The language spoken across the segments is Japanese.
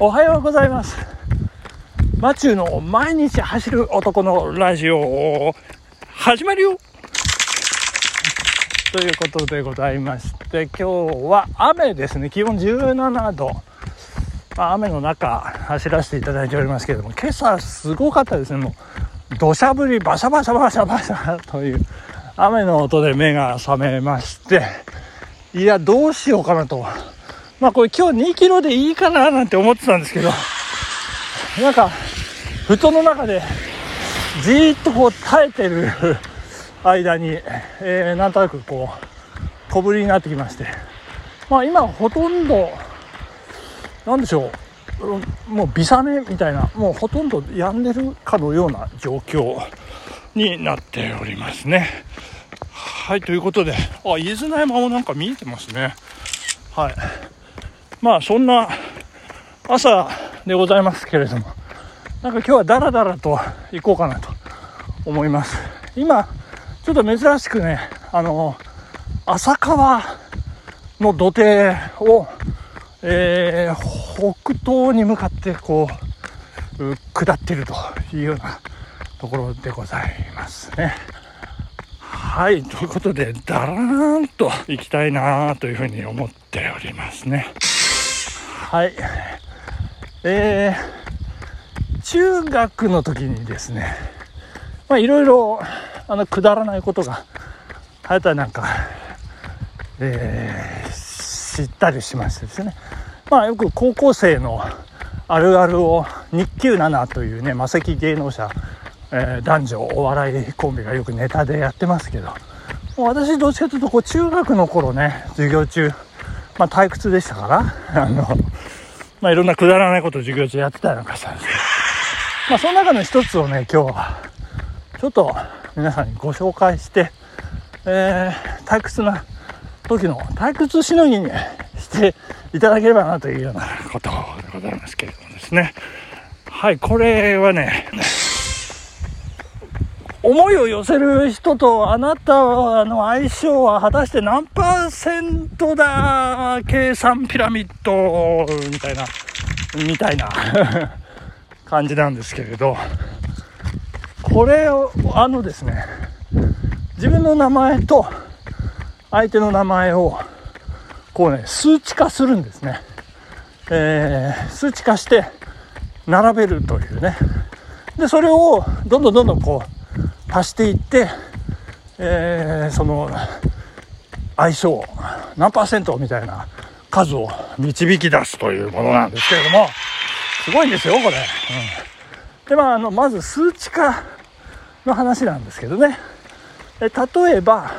おはようございます。マチューの毎日走る男のラジオ、始まるよということでございまして、今日は雨ですね。気温17度。まあ、雨の中走らせていただいておりますけれども、今朝すごかったですね。もう、土砂降りバシャバシャバシャバシャという雨の音で目が覚めまして、いや、どうしようかなと。まあこれ今日2キロでいいかななんて思ってたんですけど、なんか、布団の中でじーっとこう耐えてる 間に、えー、なんとなくこう、小降りになってきまして、まあ今ほとんど、なんでしょう、もう微雨みたいな、もうほとんど止んでるかのような状況になっておりますね。はい、ということで、あ、伊豆の山もなんか見えてますね。はい。まあ、そんな朝でございますけれども、なんか今日はダラダラと行こうかなと思います。今、ちょっと珍しくね、あの、浅川の土手を、えー、北東に向かってこう、下ってるというようなところでございますね。はい、ということで、だらーんと行きたいなというふうに思っておりますね。はい。えー、中学の時にですね、まあいろいろ、あの、くだらないことが、はやたりなんか、えー、知ったりしましてですね。まあよく高校生のあるあるを日給7というね、魔石芸能者、えー男女お笑いコンビがよくネタでやってますけど、私どっちかというとこう中学の頃ね、授業中、まあ退屈でしたから、あの、まあいろんなくだらないことを授業中やってたりなんかしたんですけど、まあその中の一つをね、今日は、ちょっと皆さんにご紹介して、えー、退屈な時の退屈しのぎにしていただければなというようなことでございますけれどもですね。はい、これはね、思いを寄せる人とあなたの相性は果たして何パーセントだ？計算ピラミッドみたいな、みたいな 感じなんですけれど、これを、あのですね、自分の名前と相手の名前をこうね、数値化するんですね。えー、数値化して並べるというね。で、それをどんどんどんどんこう、足していって、えーその相性何パーセントみたいな数を導き出すというものなんですけれどもすごいんですよこれ、うん、でまああのまず数値化の話なんですけどね。例えば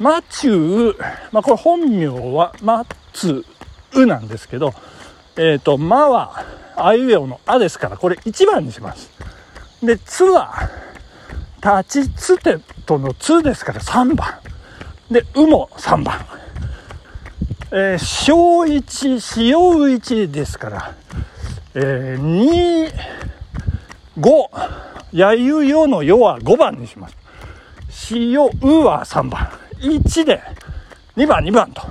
マチュー、まあ、これ本名はマツウなんですけどえっ、と「マ」はあいうえおの「あ」ですからこれ1番にします。で「つ」は立ちつてとのつですから3番。で、うも3番。えー、小一、小一ですから、えー、2、5、やゆよのよは5番にします。しようは3番。1で2番、2番と。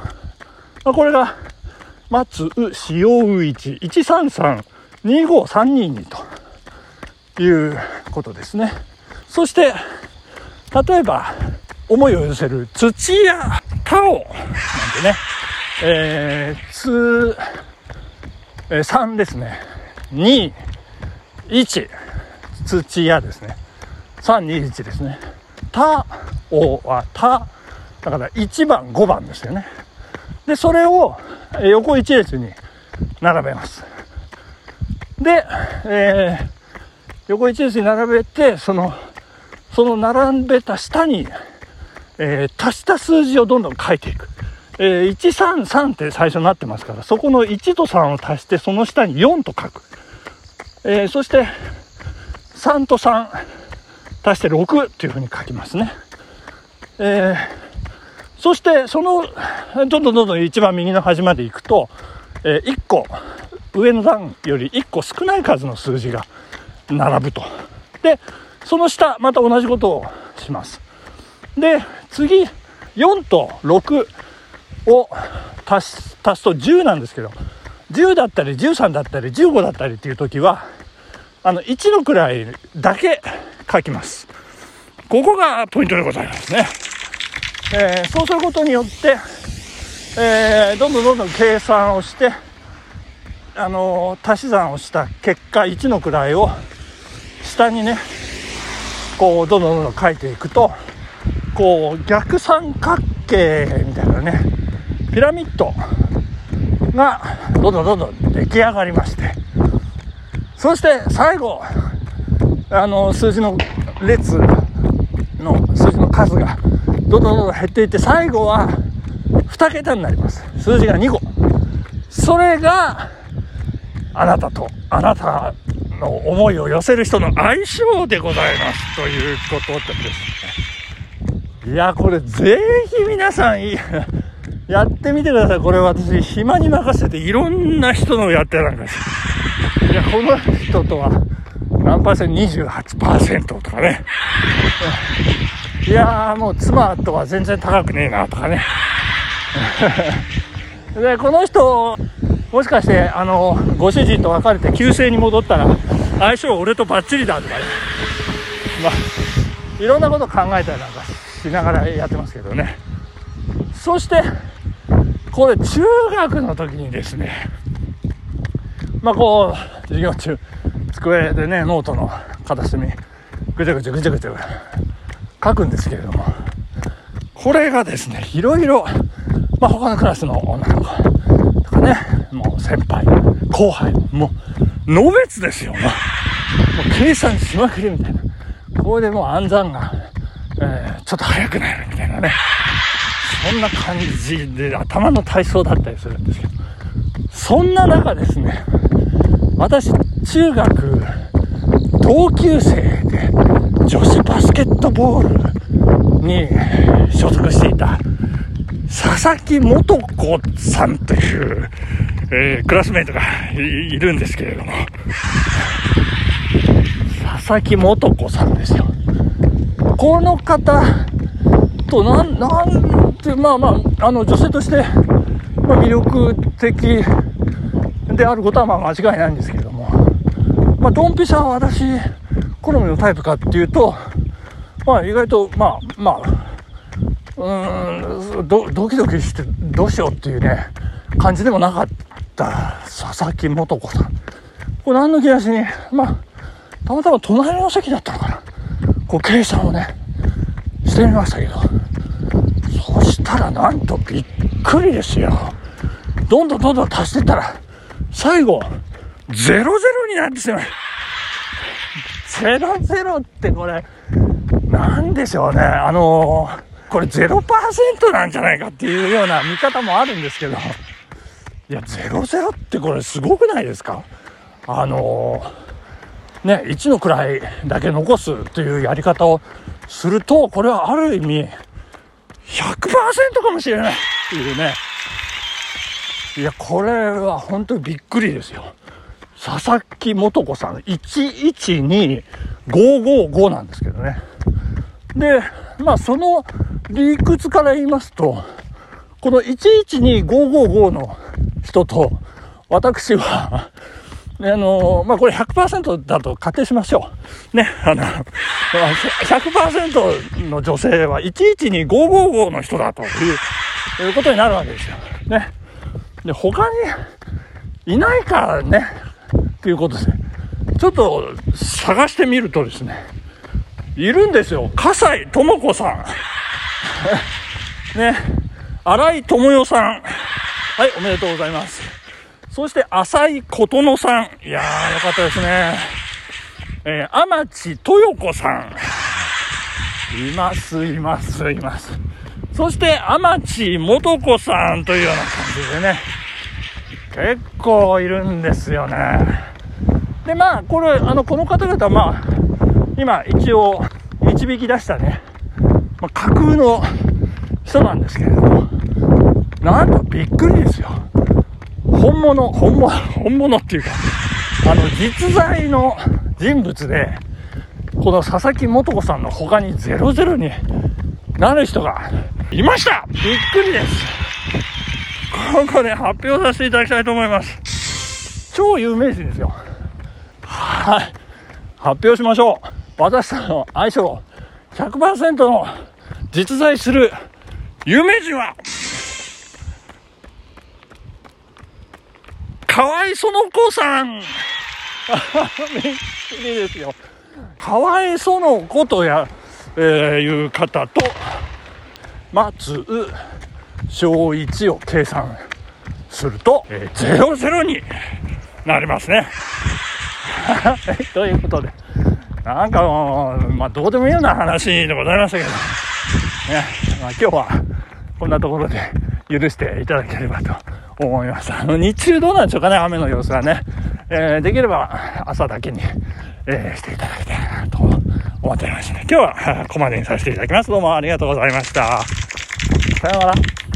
まあ、これが、松う、しよう1、133、25322ということですね。そして、例えば、思いを寄せる土や田を、なんてね、えー、つ、えー、3ですね。2、1、土やですね。3、2、1ですね。田をは田、だから1番、5番ですよね。で、それを横一列に並べます。で、えー横一列に並べて、その、その並べた下に、えー足した数字をどんどん書いていく。えー133って最初になってますから、そこの1と3を足して、その下に4と書く。えーそして、3と3足して6っていうふうに書きますね。えーそして、その、どんどんどんどん一番右の端まで行くと、え1個、上の段より1個少ない数の数字が並ぶと。で、その下、また同じことをします。で、次、4と6を足す足すと10なんですけど、10だったり13だったり15だったりっていう時はあの1の位だけ書きますここがポイントでございますね、えー、そうすることによってえー、どんどんどんどん計算をしてあの足し算をした結果1の位を下にねこうどんどんどんどん書いていくとこう逆三角形みたいなねピラミッドがどんどんどんどん出来上がりましてそして最後あの数字の列の数字の数がどんどんどんどん減っていって最後は2桁になります。数字が2個それがあなたとあなたの思いを寄せる人の相性でございますということですね。いやこれぜひ皆さんやってみてください。これ私暇に任せていろんな人のやってなんかしいやこの人とは何パーセント28%とかね。いやーもう妻とは全然高くねえなとかね。でこの人もしかしてあのご主人と別れて旧姓に戻ったら相性俺とバッチリだとかね。まあいろんなこと考えたりなんかしながらやってますけどね。そしてこれ中学の時にですね。まあこう授業中机でねノートの片隅ぐちゃぐちゃぐちゃぐちゃ書くんですけれども。これがですねいろいろまあ、他のクラスの女の子とかね、もう先輩、後輩、もう、のべつですよ、もう。もう計算しまくりみたいな。これでもう暗算が、えー、ちょっと早くなるみたいなね。そんな感じで頭の体操だったりするんですけど。そんな中ですね、私、中学、同級生で女子バスケットボールに所属していた佐々木元子さんという、えー、クラスメイトがいるんですけれども、佐々木元子さんですよ。この方と、なん、なんて、まあまあ、あの、女性として、まあ、魅力的であることはまあ間違いないんですけれども、まあ、ドンピシャは私、好みのタイプかっていうと、まあ、意外と、まあ、まあ、うんドドキドキしてどうしようっていうね感じでもなかった佐々木素子さん。これ何の気なしにまあたまたま隣の席だったのかな。こう計算をねしてみましたけど。そしたらなんとびっくりですよ。どんどんどんどん足してったら最後ゼロゼロになってしまう。ゼロゼロってこれなんでしょうね。あのーこれ0%なんじゃないかっていうような見方もあるんですけど、いや、00ってこれすごくないですか？あのー、ね、1の位だけ残すというやり方をすると、これはある意味、100%かもしれないっていうね。いや、これは本当にびっくりですよ。佐々木素子さん、112555なんですけどね。で、まあその理屈から言いますと、この112555の人と、私は、あの、まあ、これ100%だと仮定しましょう。ね、あの、100%の女性は112555の人だといういうことになるわけですよ。ね。で、他にいないからね、ということで、ちょっと探してみるとですね、いるんですよ。笠井智子さん。ね、荒井智代さん。はい、おめでとうございます。そして、浅井琴乃さん。いやー、よかったですね。えー、天地豊子さん。います、います、います。そして、天地元子さんというような感じでね、結構いるんですよね。で、まあ、これ、あの、この方々、まあ、今、一応、導き出したね、まあ、架空の人なんですけれども、なんとびっくりですよ。本物、本物、本物っていうか、あの、実在の人物で、この佐々木素子さんの他に00になる人がいましたびっくりです。ここで発表させていただきたいと思います。超有名人ですよ。はい。発表しましょう。私との相性100%の実在する有名人は、河合園子さん。めっきりですよ。河合園子とや、えー、いう方と、松宇正一を計算すると、えー、00になりますね。ということで、なんかもう、まあ、どうでもいいような話でございましたけど、ね、まあ、今日はこんなところで許していただければと思います。あの、日中どうなんでしょうかね、雨の様子はね。えー、できれば朝だけに、えー、していただきたいなと思っておりますね。今日はここまでにさせていただきます。どうもありがとうございました。さようなら。